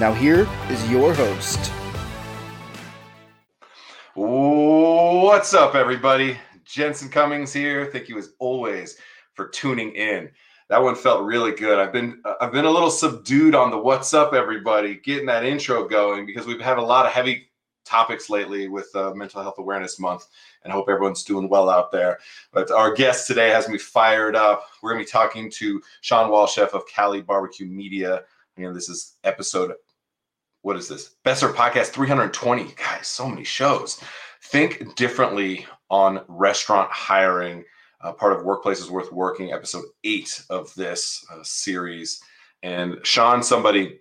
Now, here is your host. What's up, everybody? Jensen Cummings here. Thank you, as always, for tuning in. That one felt really good. I've been I've been a little subdued on the "What's up, everybody," getting that intro going because we've had a lot of heavy topics lately with uh, Mental Health Awareness Month, and I hope everyone's doing well out there. But our guest today has me fired up. We're to be talking to Shawn Walchef of Cali Barbecue Media. Again, this is episode, what is this? Best Served Podcast 320. Guys, so many shows. Think differently on restaurant hiring, uh, part of Workplaces Worth Working, episode eight of this uh, series. And Shawn, somebody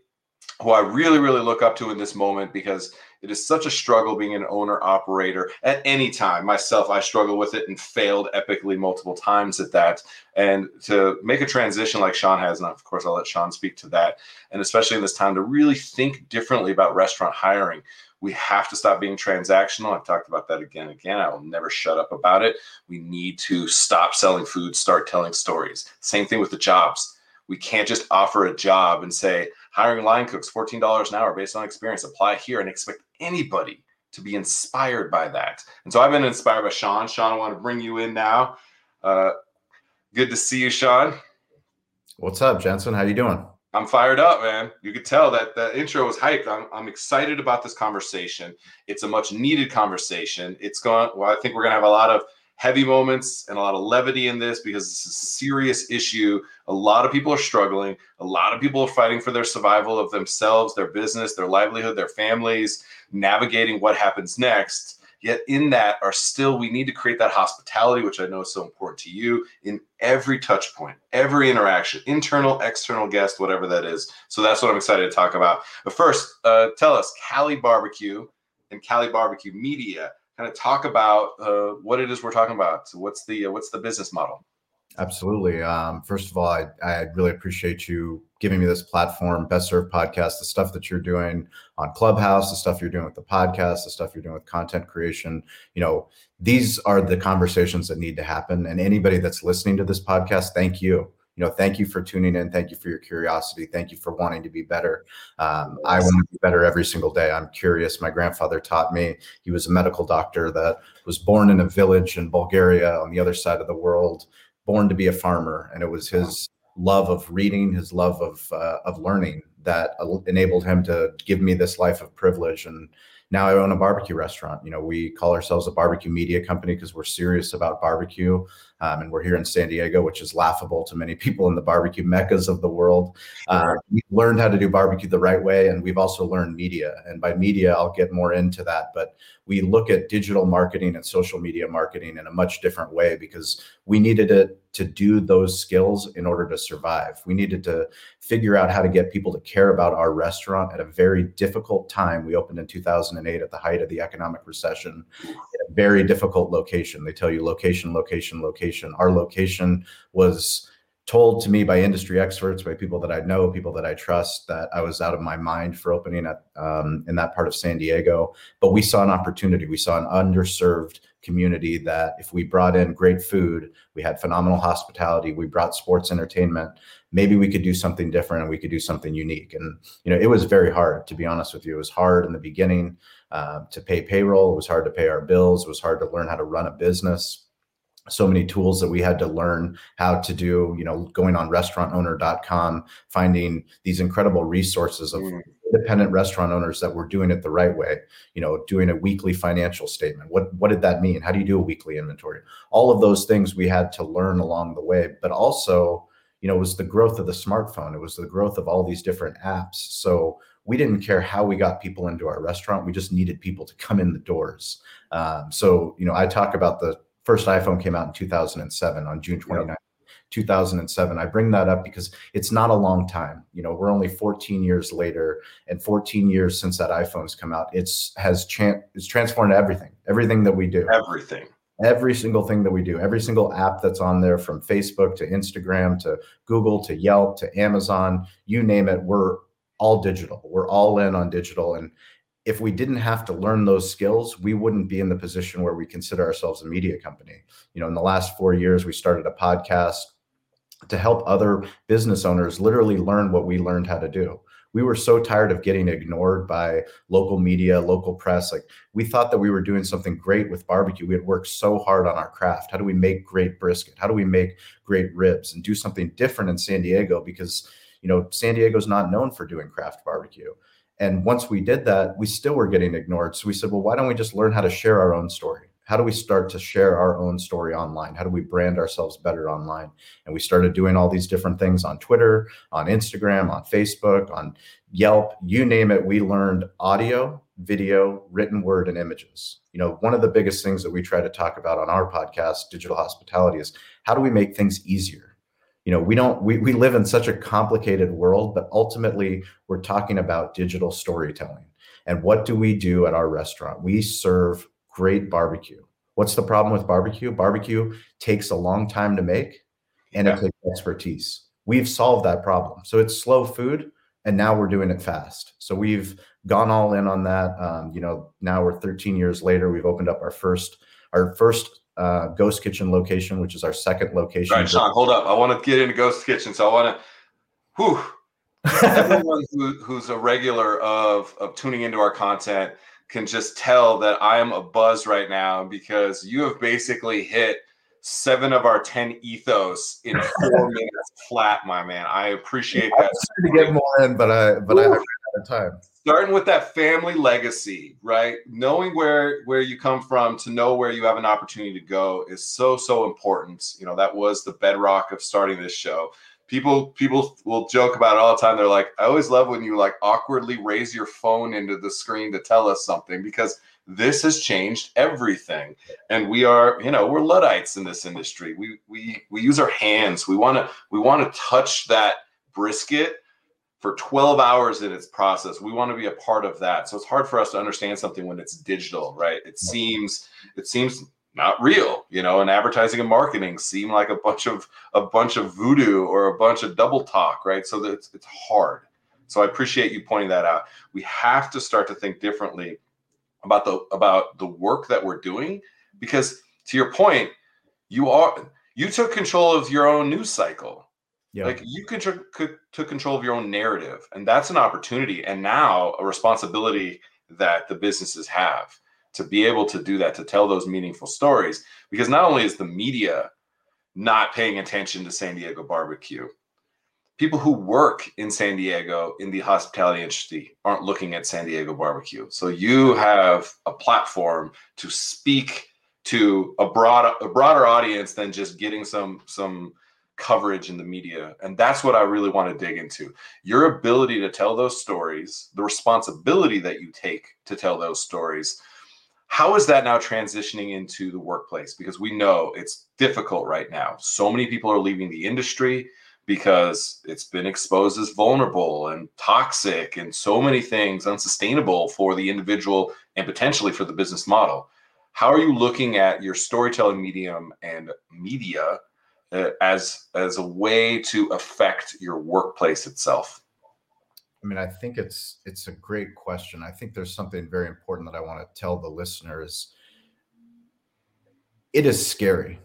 who I really, really look up to in this moment because it is such a struggle being an owner operator at any time. Myself, I struggle with it and failed epically multiple times at that. And to make a transition like Shawn has, and of course, I'll let Shawn speak to that, and especially in this time to really think differently about restaurant hiring. We have to stop being transactional. I've talked about that again and again. I will never shut up about it. We need to stop selling food, start telling stories. Same thing with the jobs. We can't just offer a job and say, hiring line cooks, $14 an hour based on experience, apply here and expect anybody to be inspired by that. And so I've been inspired by Shawn. Shawn, I want to bring you in now. Uh, good to see you, Shawn. What's up, Jensen? How you doing? I'm fired up, man. You could tell that the intro was hyped. I'm, I'm excited about this conversation. It's a much needed conversation. It's going, well, I think we're going to have a lot of heavy moments and a lot of levity in this because it's a serious issue. A lot of people are struggling. A lot of people are fighting for their survival of themselves, their business, their livelihood, their families, navigating what happens next. Yet, in that, are still, we need to create that hospitality, which I know is so important to you in every touch point, every interaction, internal, external guest, whatever that is. So, that's what I'm excited to talk about. But first, uh, tell us Cali Barbecue and Cali Barbecue Media kind of talk about uh, what it is we're talking about. So what's the uh, what's the business model? Absolutely. Um, first of all, I, I really appreciate you giving me this platform, Best Served Podcast, the stuff that you're doing on Clubhouse, the stuff you're doing with the podcast, the stuff you're doing with content creation. You know, these are the conversations that need to happen. And anybody that's listening to this podcast, thank you you know, thank you for tuning in. Thank you for your curiosity. Thank you for wanting to be better. Um, I want to be better every single day. I'm curious. My grandfather taught me. He was a medical doctor that was born in a village in Bulgaria on the other side of the world, born to be a farmer, and it was his love of reading, his love of uh, of learning that enabled him to give me this life of privilege and now I own a barbecue restaurant. You know, we call ourselves a barbecue media company because we're serious about barbecue. Um, and we're here in San Diego, which is laughable to many people in the barbecue meccas of the world. Uh, we learned how to do barbecue the right way, and we've also learned media. And by media, I'll get more into that. But we look at digital marketing and social media marketing in a much different way because we needed it to do those skills in order to survive. We needed to figure out how to get people to care about our restaurant at a very difficult time. We opened in 2008 at the height of the economic recession, in a very difficult location. They tell you location, location, location. Our location was told to me by industry experts, by people that I know, people that I trust, that I was out of my mind for opening at um, in that part of San Diego. But we saw an opportunity. We saw an underserved community that if we brought in great food, we had phenomenal hospitality, we brought sports entertainment, maybe we could do something different and we could do something unique. And you know, it was very hard to be honest with you. It was hard in the beginning uh, to pay payroll. It was hard to pay our bills. It was hard to learn how to run a business so many tools that we had to learn how to do you know going on restaurantowner.com finding these incredible resources of mm. independent restaurant owners that were doing it the right way you know doing a weekly financial statement. What what did that mean? How do you do a weekly inventory? All of those things we had to learn along the way but also you know it was the growth of the smartphone. It was the growth of all these different apps. So we didn't care how we got people into our restaurant. We just needed people to come in the doors. Um, so you know i talk about the first iPhone came out in 2007 on June 29, yep. 2007. I bring that up because it's not a long time. You know, we're only 14 years later, and 14 years since that iPhone's come out. It's has chan- it's transformed everything, everything that we do, everything, every single thing that we do, every single app that's on there, from Facebook to Instagram to Google to Yelp to Amazon, you name it, we're all digital. We're all in on digital, and if we didn't have to learn those skills, we wouldn't be in the position where we consider ourselves a media company. You know, in the last four years, we started a podcast to help other business owners literally learn what we learned how to do. We were so tired of getting ignored by local media, local press. Like we thought that we were doing something great with barbecue. We had worked so hard on our craft. How do we make great brisket? How do we make great ribs and do something different in San Diego? Because, you know, San Diego's not known for doing craft barbecue. And once we did that, we still were getting ignored. So we said, well, why don't we just learn how to share our own story? How do we start to share our own story online? How do we brand ourselves better online? And we started doing all these different things on Twitter, on Instagram, on Facebook, on Yelp, you name it. We learned audio, video, written word, and images. You know, one of the biggest things that we try to talk about on our podcast, Digital Hospitality, is how do we make things easier? You know we don't we, we live in such a complicated world but ultimately we're talking about digital storytelling. And what do we do at our restaurant? We serve great barbecue. What's the problem with barbecue? Barbecue takes a long time to make and yeah. it takes expertise. We've solved that problem. So it's slow food and now we're doing it fast. So we've gone all in on that. Um, you know now we're 13 years later we've opened up our first our first uh, Ghost Kitchen location, which is our second location. All right, Shawn, hold up. I want to get into Ghost Kitchen, so I want to. Whew. Everyone who, who's a regular of of tuning into our content can just tell that I am a buzz right now because you have basically hit seven of our ten ethos in four minutes flat, my man. I appreciate that. to get more in, but I but Ooh. I of time. Starting with that family legacy right? Knowing where where you come from to know where you have an opportunity to go is so so important. You know that was the bedrock of starting this show. People people will joke about it all the time. They're like i always love when you like awkwardly raise your phone into the screen to tell us something because this has changed everything. And we are you know we're luddites in this industry. We we we use our hands. We want to we want to touch that brisket for 12 hours in its process. We want to be a part of that. So it's hard for us to understand something when it's digital, right? It seems it seems not real, you know, and advertising and marketing seem like a bunch of a bunch of voodoo or a bunch of double talk, right? So that it's, it's hard. So I appreciate you pointing that out. We have to start to think differently about the about the work that we're doing because to your point, you are you took control of your own news cycle yeah. Like you could, could took control of your own narrative, and that's an opportunity, and now a responsibility that the businesses have to be able to do that, to tell those meaningful stories. Because not only is the media not paying attention to San Diego barbecue, people who work in San Diego in the hospitality industry aren't looking at San Diego barbecue. So you have a platform to speak to a broad a broader audience than just getting some some coverage in the media. And that's what I really want to dig into. Your ability to tell those stories, the responsibility that you take to tell those stories. How is that now transitioning into the workplace? Because we know it's difficult right now. So many people are leaving the industry because it's been exposed as vulnerable and toxic and so many things unsustainable for the individual and potentially for the business model. How are you looking at your storytelling medium and media uh, as as a way to affect your workplace itself? I mean, I think it's it's a great question. I think there's something very important that I want to tell the listeners. It is scary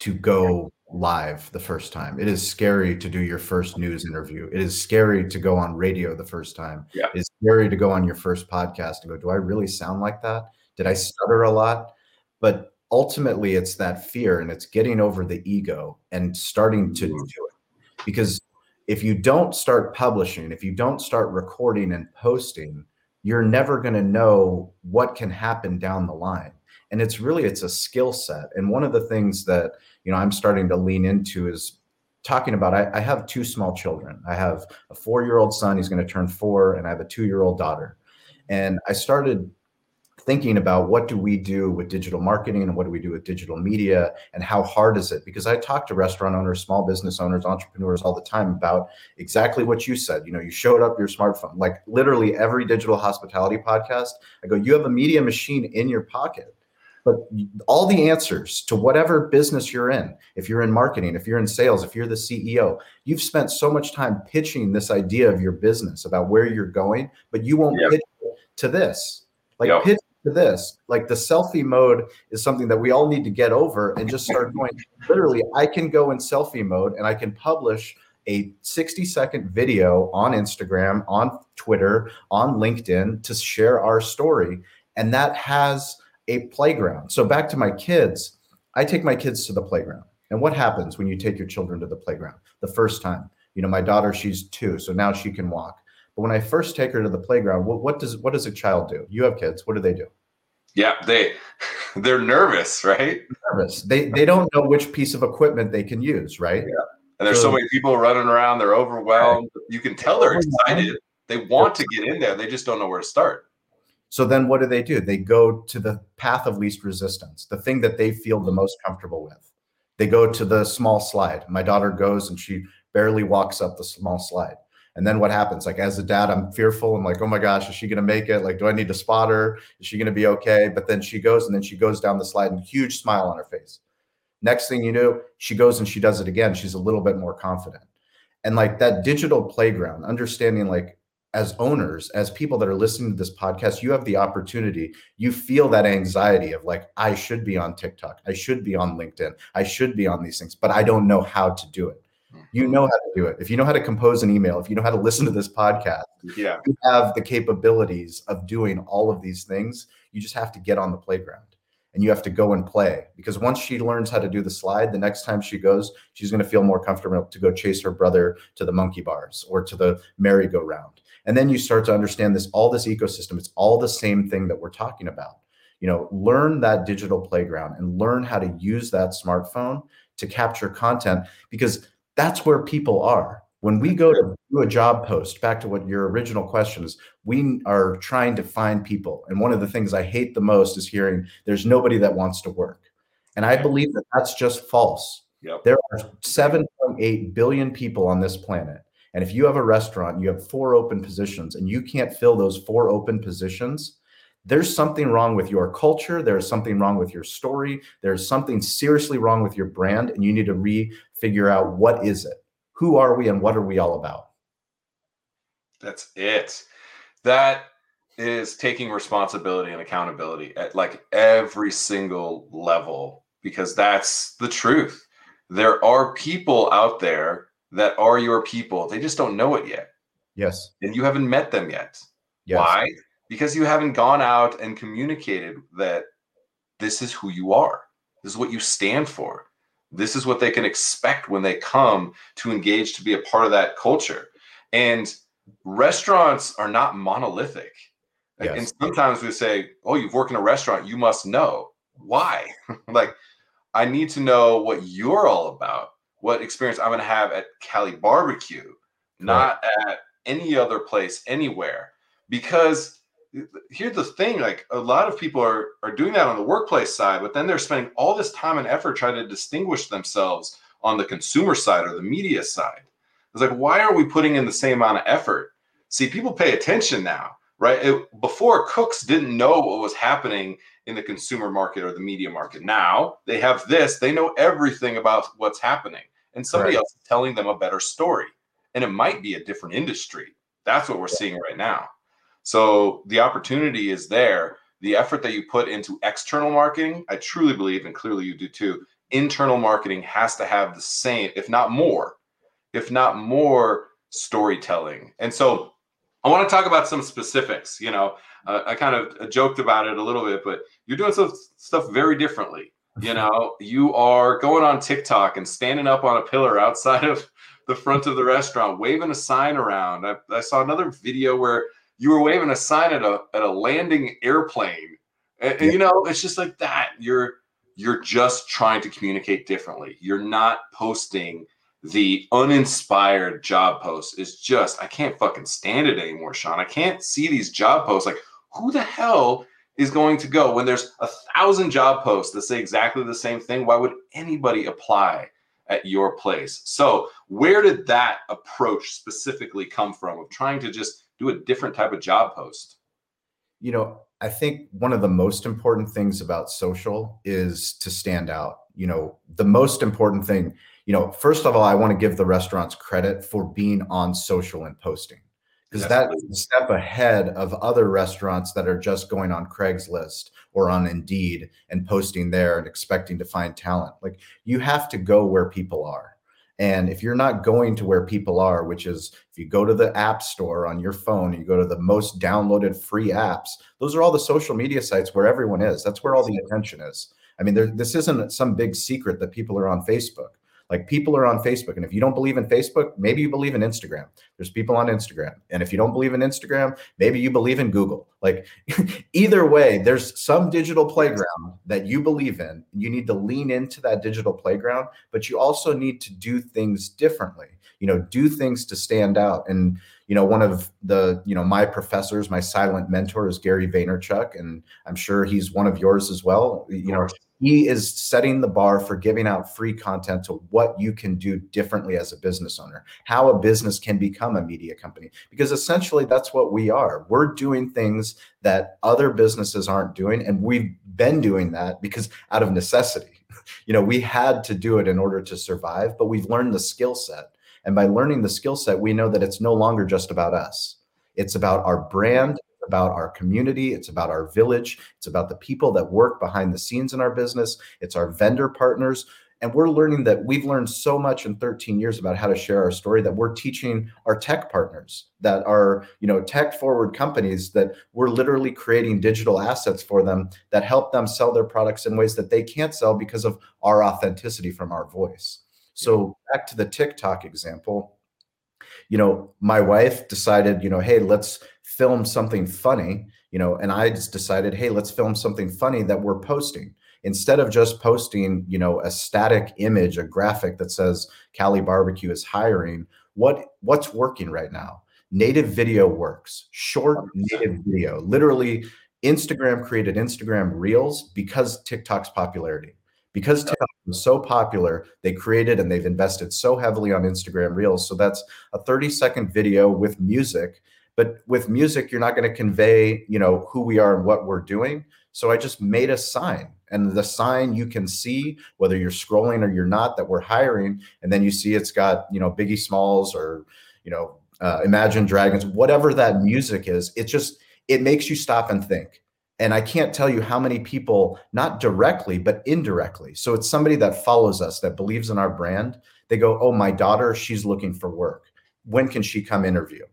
to go live the first time. It is scary to do your first news interview. It is scary to go on radio the first time. Yeah. It's scary to go on your first podcast and go, do I really sound like that? Did I stutter a lot? But ultimately it's that fear and it's getting over the ego and starting to mm-hmm. do it. Because if you don't start publishing if you don't start recording and posting you're never going to know what can happen down the line. And it's really it's a skill set. And one of the things that you know i'm starting to lean into is talking about I, I have two small children. I have a four year old son he's going to turn four and i have a two year old daughter. And i started thinking about what do we do with digital marketing and what do we do with digital media and how hard is it because i talk to restaurant owners small business owners entrepreneurs all the time about exactly what you said you know you showed up your smartphone like literally every digital hospitality podcast i go you have a media machine in your pocket but all the answers to whatever business you're in if you're in marketing if you're in sales if you're the ceo you've spent so much time pitching this idea of your business about where you're going but you won't yep. pitch to this like yep. pitch to this. Like the selfie mode is something that we all need to get over and just start going. Literally, I can go in selfie mode and I can publish a 60 second video on Instagram, on Twitter, on LinkedIn to share our story. And that has a playground. So back to my kids, I take my kids to the playground. And what happens when you take your children to the playground the first time? You know, my daughter, she's two, so now she can walk. But when I first take her to the playground, what, what does what does a child do? You have kids. What do they do? Yeah, they they're nervous, right? Nervous. They they don't know which piece of equipment they can use, right? Yeah. And there's so, so many people running around. They're overwhelmed. You can tell they're excited. They want to get in there. They just don't know where to start. So then what do they do? They go to the path of least resistance, the thing that they feel the most comfortable with. They go to the small slide. My daughter goes and she barely walks up the small slide. And then what happens? Like as a dad, I'm fearful. I'm like, oh my gosh, is she to make it? Like, do I need to spot her? Is she to be okay? But then she goes and then she goes down the slide and huge smile on her face. Next thing you know, she goes and she does it again. She's a little bit more confident. And like that digital playground, understanding like as owners, as people that are listening to this podcast, you have the opportunity. You feel that anxiety of like, I should be on TikTok. I should be on LinkedIn. I should be on these things, but I don't know how to do it you know how to do it. If you know how to compose an email, if you know how to listen to this podcast, yeah. you have the capabilities of doing all of these things. You just have to get on the playground and you have to go and play because once she learns how to do the slide, the next time she goes, she's going to feel more comfortable to go chase her brother to the monkey bars or to the merry-go-round. And then you start to understand this all this ecosystem. It's all the same thing that we're talking about. You know, learn that digital playground and learn how to use that smartphone to capture content because that's where people are. When we go to do a job post, back to what your original question is, we are trying to find people. And one of the things I hate the most is hearing there's nobody that wants to work. And I believe that that's just false. Yep. There are 7.8 billion people on this planet. And if you have a restaurant, you have four open positions, and you can't fill those four open positions, there's something wrong with your culture. There's something wrong with your story. There's something seriously wrong with your brand, and you need to refigure out what is it? Who are we, and what are we all about? That's it. That is taking responsibility and accountability at like every single level because that's the truth. There are people out there that are your people. They just don't know it yet. Yes. And you haven't met them yet. Yes. Why? Because you haven't gone out and communicated that this is who you are. This is what you stand for. This is what they can expect when they come to engage to be a part of that culture. And restaurants are not monolithic. Yes. And sometimes we say, Oh, you've worked in a restaurant, you must know. Why? like, I need to know what you're all about, what experience I'm going to have at Cali Barbecue, right. not at any other place anywhere. Because here's the thing like a lot of people are are doing that on the workplace side but then they're spending all this time and effort trying to distinguish themselves on the consumer side or the media side. It's like why are we putting in the same amount of effort? See people pay attention now right? It, before cooks didn't know what was happening in the consumer market or the media market. Now they have this they know everything about what's happening and somebody right. else is telling them a better story and it might be a different industry. That's what we're seeing right now so the opportunity is there. The effort that you put into external marketing, I truly believe, and clearly you do too, internal marketing has to have the same, if not more, if not more storytelling. And so I want to talk about some specifics. You know, uh, I kind of joked about it a little bit, but you're doing some stuff very differently. You know, you are going on TikTok and standing up on a pillar outside of the front of the restaurant, waving a sign around. I, I saw another video where you were waving a sign at a at a landing airplane, and, and you know it's just like that. You're you're just trying to communicate differently. You're not posting the uninspired job posts. Is just I can't fucking stand it anymore, Shawn. I can't see these job posts. Like who the hell is going to go when there's a thousand job posts that say exactly the same thing why would anybody apply at your place so where did that approach specifically come from of trying to just do a different type of job post you know i think one of the most important things about social is to stand out you know the most important thing you know first of all i want to give the restaurants credit for being on social and posting because that's a step ahead of other restaurants that are just going on Craigslist or on Indeed and posting there and expecting to find talent. Like you have to go where people are. And if you're not going to where people are, which is if you go to the app store on your phone, you go to the most downloaded free apps, those are all the social media sites where everyone is. That's where all the attention is. I mean, there, this isn't some big secret that people are on Facebook. Like people are on Facebook. And if you don't believe in Facebook, maybe you believe in Instagram. There's people on Instagram. And if you don't believe in Instagram, maybe you believe in Google. Like either way, there's some digital playground that you believe in. You need to lean into that digital playground, but you also need to do things differently. You know, do things to stand out. And you know, one of the, you know, my professors, my silent mentor is Gary Vaynerchuk, and I'm sure he's one of yours as well. You know, he is setting the bar for giving out free content to what you can do differently as a business owner, how a business can become a media company. Because essentially, that's what we are. We're doing things that other businesses aren't doing. And we've been doing that because out of necessity. You know, we had to do it in order to survive, but we've learned the skill set. And by learning the skill set, we know that it's no longer just about us. It's about our brand, about our community, it's about our village, it's about the people that work behind the scenes in our business, it's our vendor partners. And we're learning that we've learned so much in 13 years about how to share our story that we're teaching our tech partners that are, you know, tech forward companies that we're literally creating digital assets for them that help them sell their products in ways that they can't sell because of our authenticity from our voice. So back to the TikTok example, you know, my wife decided, you know, hey, let's film something funny, you know, and I just decided, hey, let's film something funny that we're posting instead of just posting, you know, a static image, a graphic that says Cali Barbecue is hiring. What what's working right now? Native video works. Short native video. Literally, Instagram created Instagram Reels because TikTok's popularity. Because TikTok was so popular, they created and they've invested so heavily on Instagram Reels. So that's a 30 second video with music but with music, you're not going to convey, you know, who we are and what we're doing. So I just made a sign. And the sign you can see whether you're scrolling or you're not that we're hiring. And then you see it's got, you know, Biggie Smalls or, you know, uh, Imagine Dragons, whatever that music is. It just, it makes you stop and think. And I can't tell you how many people, not directly, but indirectly. So it's somebody that follows us, that believes in our brand. They go, Oh, my daughter, she's looking for work. When can she come interview?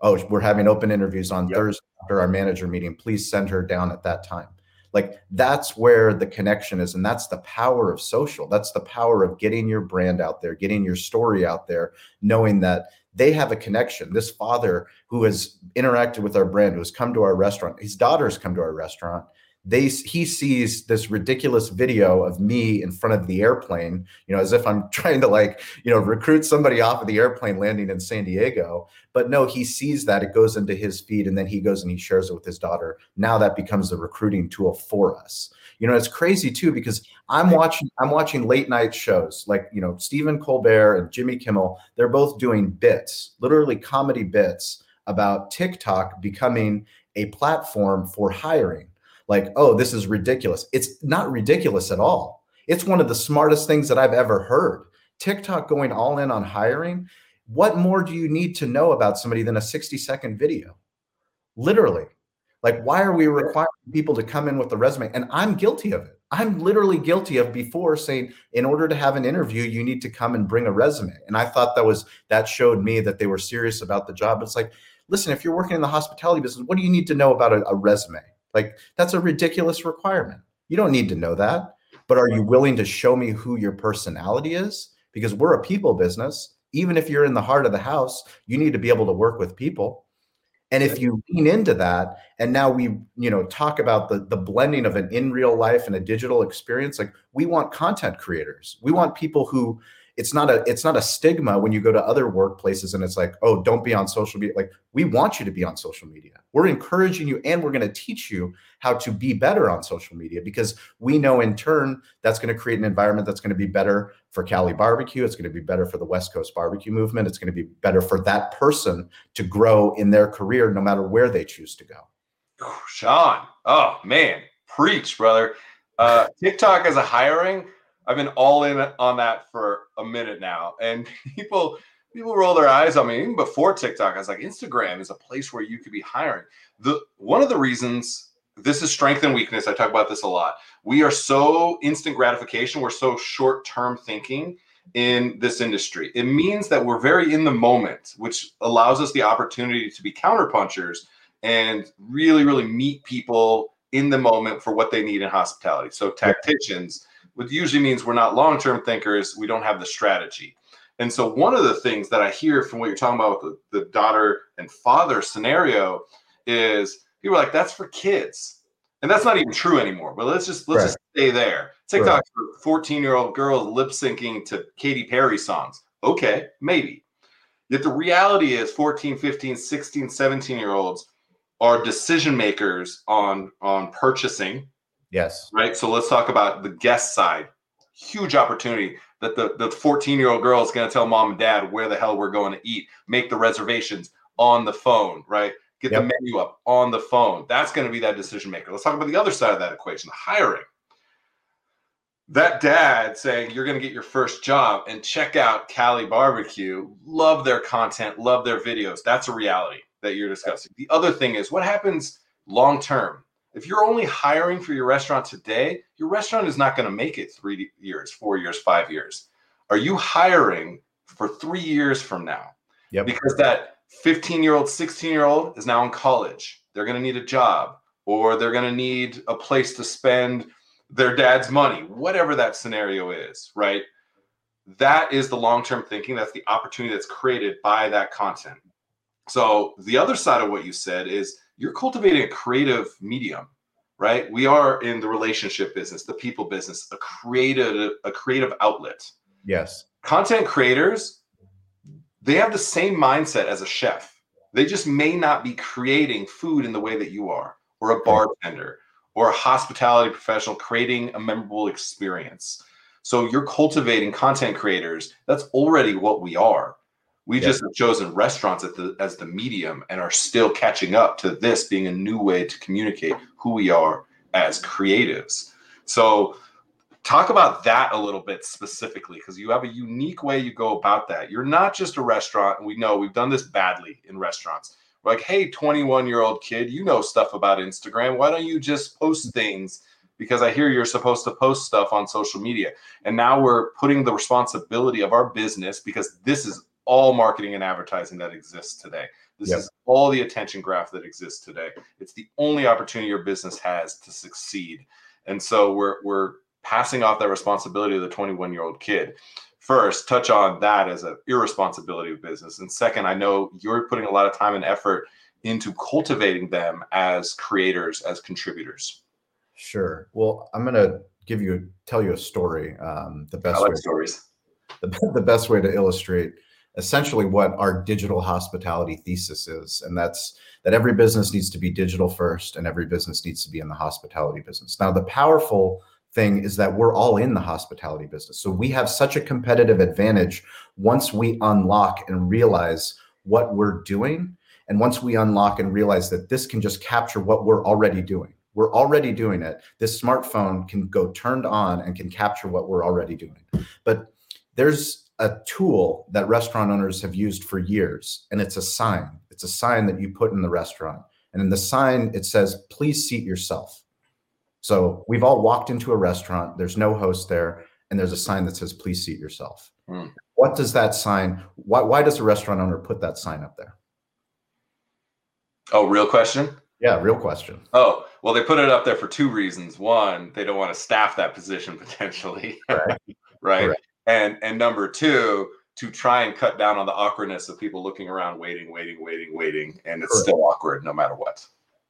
Oh, we're having open interviews on yep. Thursday after our manager meeting. Please send her down at that time. Like that's where the connection is. And that's the power of social. That's the power of getting your brand out there, getting your story out there, knowing that they have a connection. This father who has interacted with our brand, who has come to our restaurant, his daughters come to our restaurant they he sees this ridiculous video of me in front of the airplane you know as if i'm trying to like you know recruit somebody off of the airplane landing in san diego. But no he sees that it goes into his feed and then he goes and he shares it with his daughter. Now that becomes the recruiting tool for us. You know it's crazy too because i'm watching i'm watching late night shows like you know stephen colbert and jimmy kimmel. They're both doing bits literally comedy bits about tiktok becoming a platform for hiring like, oh, this is ridiculous. It's not ridiculous at all. It's one of the smartest things that I've ever heard. TikTok going all in on hiring. What more do you need to know about somebody than a 60 second video? Literally. Like, why are we requiring people to come in with a resume? And I'm guilty of it. I'm literally guilty of before saying, in order to have an interview, you need to come and bring a resume. And I thought that was that showed me that they were serious about the job. It's like, listen, if you're working in the hospitality business, what do you need to know about a, a resume? Like that's a ridiculous requirement. You don't need to know that. But are you willing to show me who your personality is? Because we're a people business. Even if you're in the heart of the house, you need to be able to work with people. And if you lean into that, and now we, you know, talk about the the blending of an in real life and a digital experience, like we want content creators. We want people who it's not a it's not a stigma when you go to other workplaces and it's like oh don't be on social media. Like we want you to be on social media. We're encouraging you and we're going to teach you how to be better on social media because we know in turn that's going to create an environment that's going to be better for cali barbecue. It's going to be better for the west coast barbecue movement. It's going to be better for that person to grow in their career no matter where they choose to go. Shawn. Oh man. Preach brother. Uh tiktok as a hiring I've been all in on that for a minute now, and people people roll their eyes on me. Even before TikTok, I was like, Instagram is a place where you could be hiring. The one of the reasons this is strength and weakness. I talk about this a lot. We are so instant gratification. We're so short term thinking in this industry. It means that we're very in the moment, which allows us the opportunity to be counterpunchers and really, really meet people in the moment for what they need in hospitality. So tacticians which usually means we're not long term thinkers. We don't have the strategy. And so, one of the things that I hear from what you're talking about with the, the daughter and father scenario is people are like, that's for kids. And that's not even true anymore. But let's just let's right. just stay there. TikTok right. for 14 year old girls lip syncing to Katy Perry songs. Okay, maybe. Yet the reality is 14, 15, 16, 17 year olds are decision makers on on purchasing Yes. Right. So let's talk about the guest side. Huge opportunity that the the 14 year old girl is going to tell mom and dad where the hell we're going to eat, make the reservations on the phone, right? Get yep. the menu up on the phone. That's going to be that decision maker. Let's talk about the other side of that equation, hiring. That dad saying you're going to get your first job and check out Cali Barbecue, love their content, love their videos. That's a reality that you're discussing. The other thing is what happens long term if you're only hiring for your restaurant today, your restaurant is not going to make it three years, four years, five years. Are you hiring for three years from now? Yeah. Because that 15 year old, 16 year old is now in college. They're going to need a job or they're going to need a place to spend their dad's money, whatever that scenario is, right? That is the long term thinking. That's the opportunity that's created by that content. So, the other side of what you said is you're cultivating a creative medium right? We are in the relationship business the people business a creative a creative outlet. Yes. Content creators they have the same mindset as a chef. They just may not be creating food in the way that you are or a bartender or a hospitality professional creating a memorable experience. So you're cultivating content creators. That's already what we are we yeah. just have chosen restaurants the, as the medium and are still catching up to this being a new way to communicate who we are as creatives. So, talk about that a little bit specifically because you have a unique way you go about that. You're not just a restaurant, and we know we've done this badly in restaurants. We're like, hey, 21 year old kid, you know stuff about Instagram. Why don't you just post things? Because I hear you're supposed to post stuff on social media. And now we're putting the responsibility of our business because this is all marketing and advertising that exists today. This yep. is all the attention graph that exists today. It's the only opportunity your business has to succeed. And so we're we're passing off that responsibility to the 21 year old kid. First, touch on that as an irresponsibility of business. And second, I know you're putting a lot of time and effort into cultivating them as creators, as contributors. Sure. Well, I'm going to give you tell you a story. Um, the best like way, stories. The, the best way to illustrate essentially what our digital hospitality thesis is and that's that every business needs to be digital first and every business needs to be in the hospitality business. Now the powerful thing is that we're all in the hospitality business. So we have such a competitive advantage once we unlock and realize what we're doing and once we unlock and realize that this can just capture what we're already doing. We're already doing it. This smartphone can go turned on and can capture what we're already doing. But there's a tool that restaurant owners have used for years, and it's a sign. It's a sign that you put in the restaurant. And in the sign, it says, please seat yourself. So we've all walked into a restaurant, there's no host there, and there's a sign that says, please seat yourself. Mm. What does that sign, why, why does a restaurant owner put that sign up there? Oh, real question? Yeah, real question. Oh, well, they put it up there for two reasons. One, they don't want to staff that position potentially. right. right and and number two to try and cut down on the awkwardness of people looking around waiting waiting waiting waiting and it's Correct. still awkward no matter what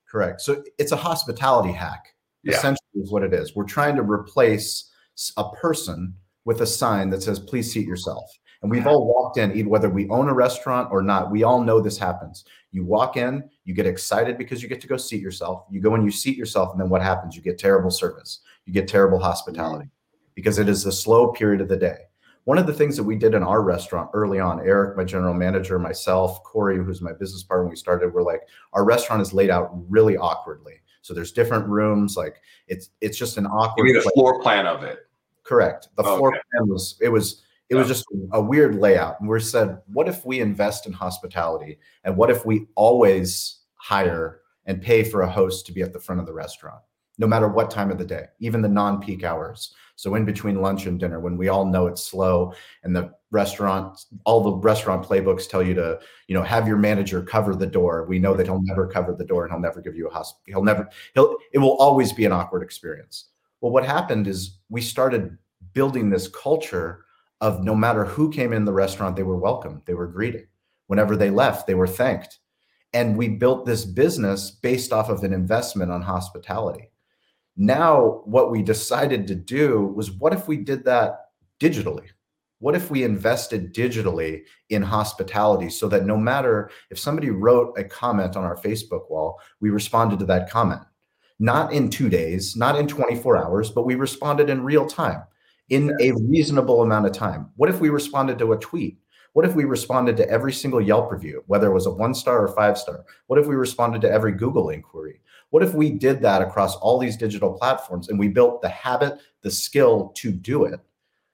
Correct. So it's a hospitality hack. Yeah. Essentially, is what it is. We're trying to replace a person with a sign that says, please seat yourself. And we've all walked in, even whether we own a restaurant or not, we all know this happens. You walk in, you get excited because you get to go seat yourself. You go and you seat yourself, and then what happens? You get terrible service, you get terrible hospitality because it is the slow period of the day. One of the things that we did in our restaurant early on, Eric, my general manager, myself, Corey, who's my business partner, when we started, we're like, our restaurant is laid out really awkwardly. So there's different rooms, like it's it's just an awkward. Give me the floor plan of it. Correct. The floor plan was it was it was just a weird layout. And we said, what if we invest in hospitality? And what if we always hire and pay for a host to be at the front of the restaurant, no matter what time of the day, even the non peak hours? So, in between lunch and dinner, when we all know it's slow and the restaurant, all the restaurant playbooks tell you to, you know, have your manager cover the door. We know that he'll never cover the door and he'll never give you a hospital. He'll never, he'll, it will always be an awkward experience. Well, what happened is we started building this culture of no matter who came in the restaurant, they were welcome, they were greeted. Whenever they left, they were thanked. And we built this business based off of an investment on hospitality. Now, what we decided to do was what if we did that digitally? What if we invested digitally in hospitality so that no matter if somebody wrote a comment on our Facebook wall, we responded to that comment? Not in two days, not in 24 hours, but we responded in real time in a reasonable amount of time? What if we responded to a tweet? What if we responded to every single Yelp review, whether it was a one star or five star? What if we responded to every Google inquiry? What if we did that across all these digital platforms and we built the habit, the skill to do it?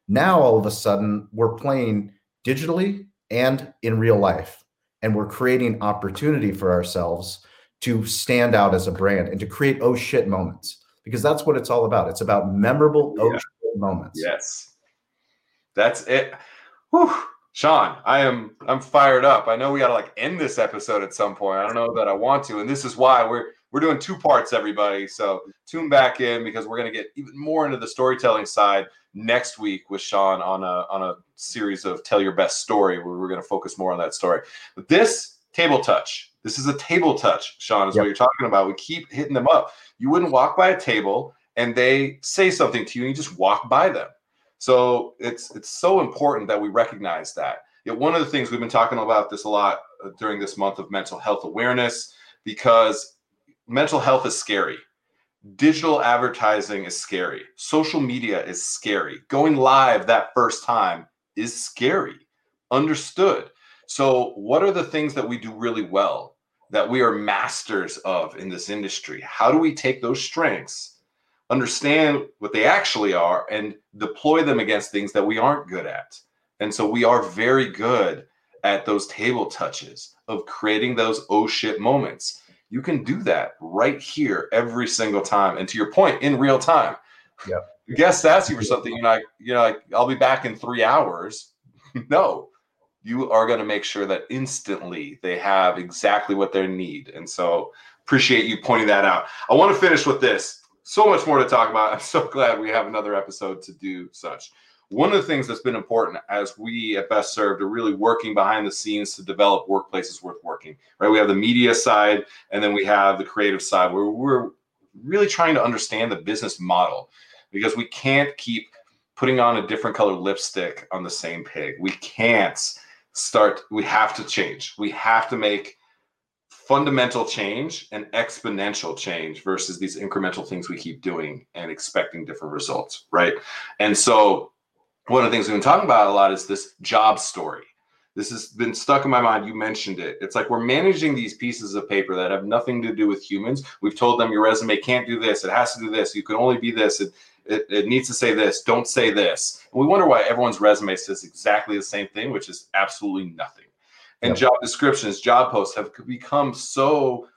Now, all of a sudden, we're playing digitally and in real life. And we're creating opportunity for ourselves to stand out as a brand and to create oh shit moments because that's what it's all about. It's about memorable oh shit moments. Yes. That's it. Whew. Shawn, I am I'm fired up. I know we gotta like end this episode at some point. I don't know that I want to, and this is why we're we're doing two parts, everybody. So tune back in because we're gonna get even more into the storytelling side next week with Shawn on a on a series of tell your best story where we're gonna focus more on that story. But this table touch, this is a table touch, Shawn, is yep. what you're talking about. We keep hitting them up. You wouldn't walk by a table and they say something to you and you just walk by them. So it's it's so important that we recognize that. Yet one of the things we've been talking about this a lot uh, during this month of mental health awareness because mental health is scary. Digital advertising is scary. Social media is scary. Going live that first time is scary. Understood. So, what are the things that we do really well that we are masters of in this industry? How do we take those strengths understand what they actually are and deploy them against things that we aren't good at. And so we are very good at those table touches of creating those oh shit moments. You can do that right here every single time. And to your point, in real time. Yeah. Guest asks you for something, you're like, you know, like I'll be back in three hours. no, you are going to make sure that instantly they have exactly what they need. And so appreciate you pointing that out. I want to finish with this so much more to talk about. I'm so glad we have another episode to do such. One of the things that's been important as we at Best Served are really working behind the scenes to develop workplaces worth working, right? We have the media side and then we have the creative side where we're really trying to understand the business model because we can't keep putting on a different color lipstick on the same pig. We can't start, we have to change. We have to make fundamental change and exponential change versus these incremental things we keep doing and expecting different results, right? And so, one of the things we've been talking about a lot is this job story. This has been stuck in my mind. You mentioned it. It's like we're managing these pieces of paper that have nothing to do with humans. We've told them your resume can't do this, it has to do this, you can only be this, it, it, it needs to say this, don't say this. And we wonder why everyone's resume says exactly the same thing, which is absolutely nothing and yep. job descriptions, job posts have become so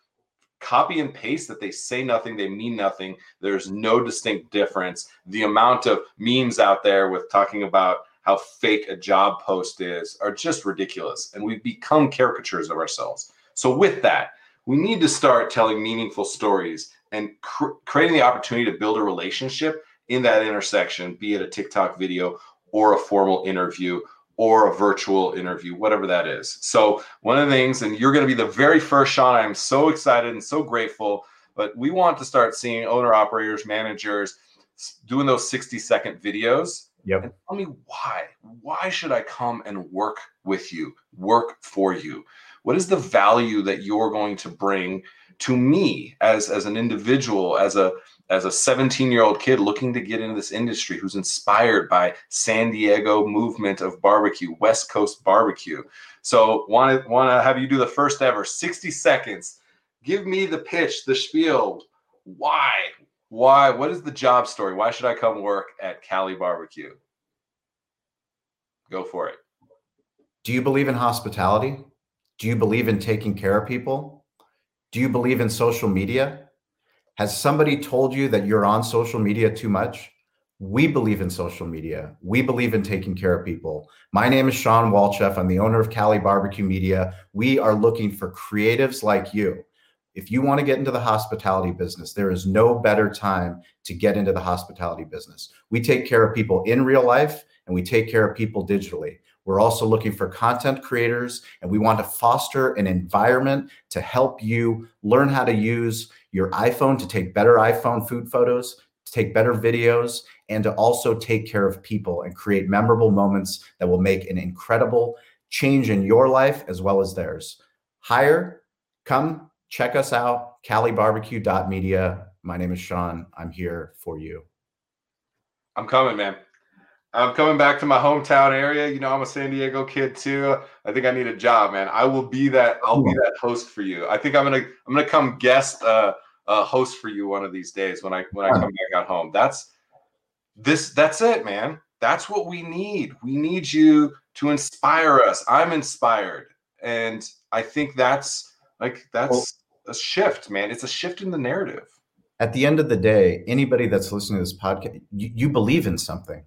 copy and paste that they say nothing, they mean nothing. There's no distinct difference. The amount of memes out there with talking about how fake a job post is are just ridiculous. And we've become caricatures of ourselves. So, with that, we need to start telling meaningful stories and cr- creating the opportunity to build a relationship in that intersection, be it a TikTok video or a formal interview or a virtual interview, whatever that is. So, one of the things, and you're going to be the very first, Shawn, I'm so excited and so grateful, but we want to start seeing owner operators, managers doing those 60 second videos Yep. And tell me why. Why should I come and work with you, work for you? What is the value that you're going to bring to me as, as an individual, as a as a 17 year old kid looking to get into this industry who's inspired by San Diego movement of barbecue, West Coast barbecue. So want to want to have you do the first ever 60 seconds. Give me the pitch, the spiel. Why? Why? What is the job story? Why should I come work at Cali Barbecue? Go for it. Do you believe in hospitality? Do you believe in taking care of people? Do you believe in social media? Has somebody told you that you're on social media too much? We believe in social media. We believe in taking care of people. My name is Shawn Walchef. I'm the owner of Cali Barbecue Media. We are looking for creatives like you. If you want to get into the hospitality business, there is no better time to get into the hospitality business. We take care of people in real life and we take care of people digitally. We're also looking for content creators, and we want to foster an environment to help you learn how to use your iPhone to take better iPhone food photos, to take better videos, and to also take care of people and create memorable moments that will make an incredible change in your life as well as theirs. Hire, come check us out, calibarbecue.media. My name is Shawn. I'm here for you. I'm coming, man. I'm coming back to my hometown area. You know, I'm a San Diego kid too. I think I need a job, man. I will be that. I'll be that host for you. I think I'm gonna I'm gonna come guest uh, uh host for you one of these days when I when I come back out home. That's this. That's it, man. That's what we need. We need you to inspire us. I'm inspired, and I think that's like that's a shift, man. It's a shift in the narrative. At the end of the day, anybody that's listening to this podcast, you, you believe in something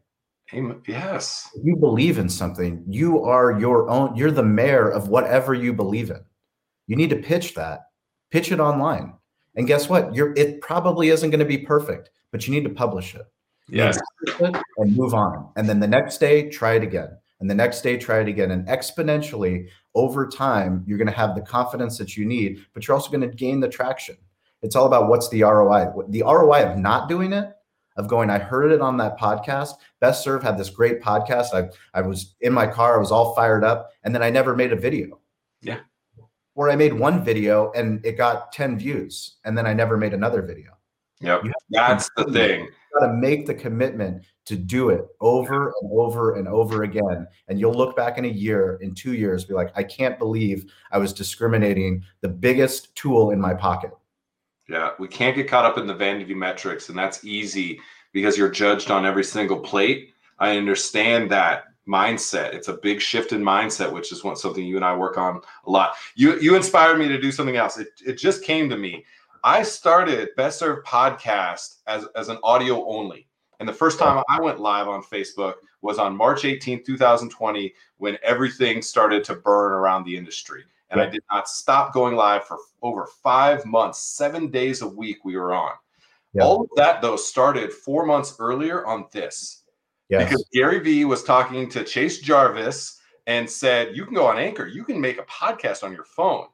Yes. you believe in something, you are your own, you're the mayor of whatever you believe in. You need to pitch that, pitch it online. And guess what? You're it probably isn't going to be perfect, but you need to publish it. Yes. It and move on. And then the next day, try it again. And the next day, try it again. And exponentially over time, you're going to have the confidence that you need, but you're also going to gain the traction. It's all about what's the ROI. The ROI of not doing it of going, I heard it on that podcast. Best Serve had this great podcast. I, I was in my car, I was all fired up, and then I never made a video. Yeah. Or I made one video and it got 10 views, and then I never made another video. Yep. That's the thing. You got to make the commitment to do it over and over and over again. And you'll look back in a year, in two years, be like, I can't believe I was discriminating the biggest tool in my pocket. Yeah, we can't get caught up in the vanity metrics, and that's easy because you're judged on every single plate. I understand that mindset. It's a big shift in mindset, which is what something you and I work on a lot. You you inspired me to do something else. It it just came to me. I started Best Served podcast as as an audio only. And the first time I went live on Facebook was on March 18th, 2020, when everything started to burn around the industry and I did not stop going live for over five months, seven days a week. We were on. Yeah. All of that though started four months earlier on this, yes. because Gary Vee was talking to Chase Jarvis and said, "You can go on Anchor. You can make a podcast on your phone."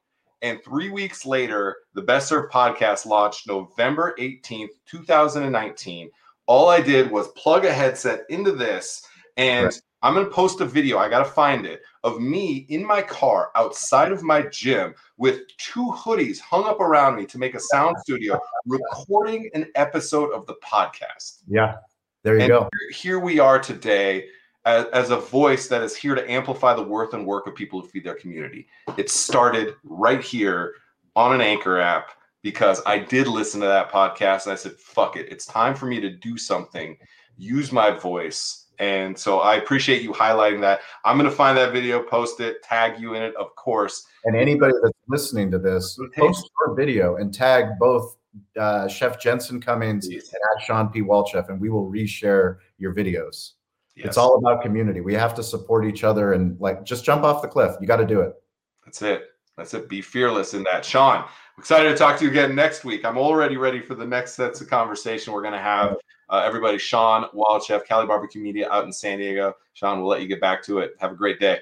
And three weeks later, the Best Served podcast launched November 18th, 2019. All I did was plug a headset into this and right. I'm going to post a video. I got to find it of me in my car outside of my gym with two hoodies hung up around me to make a sound studio recording an episode of the podcast. Yeah. There you and go. Here, we are today as, as, a voice that is here to amplify the worth and work of people who feed their community. It started right here on an Anchor app because I did listen to that podcast and I said, fuck it. It's time for me to do something, use my voice and so I appreciate you highlighting that. I'm going to find that video, post it, tag you in it, of course. And anybody that's listening to this, post your video and tag both uh, Chef Jensen Cummings yes. and at Shawn P. Walchef, and we will reshare your videos. Yes. It's all about community. We have to support each other and like just jump off the cliff. You got to do it. That's it. That's it. Be fearless in that. Shawn, excited to talk to you again next week. I'm already ready for the next sets of conversation we're going to have uh, everybody, Shawn Walchef, Cali Barbecue Media out in San Diego. Shawn, we'll let you get back to it. Have a great day.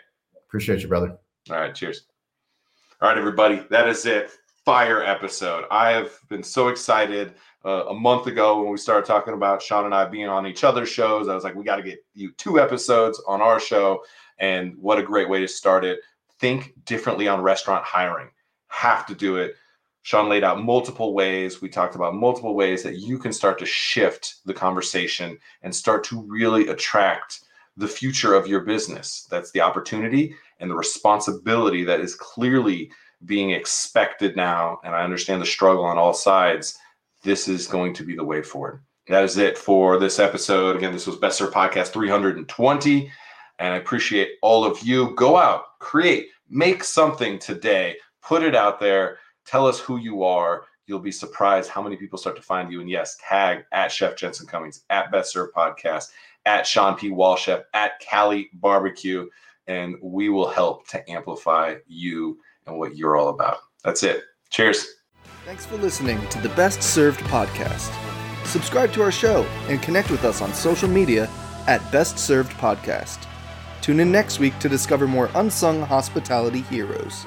Appreciate you, brother. All right. Cheers. All right, everybody. That is it. fire episode. I have been so excited. Uh, a month ago, when we started talking about Shawn and I being on each other's shows, I was like, we got to get you two episodes on our show. And what a great way to start it. Think differently on restaurant hiring. Have to do it. Shawn laid out multiple ways. We talked about multiple ways that you can start to shift the conversation and start to really attract the future of your business. That's the opportunity and the responsibility that is clearly being expected now. And I understand the struggle on all sides. This is going to be the way forward. That is it for this episode. Again, this was Best Served Podcast 320. And I appreciate all of you. Go out, create, make something today, put it out there, tell us who you are. You'll be surprised how many people start to find you. And yes, tag at Chef Jensen Cummings, at Best Served Podcast, at Shawn P. Walchef, at Cali Barbecue, and we will help to amplify you and what you're all about. That's it. Cheers. Thanks for listening to the Best Served Podcast. Subscribe to our show and connect with us on social media at Best Served Podcast. Tune in next week to discover more unsung hospitality heroes.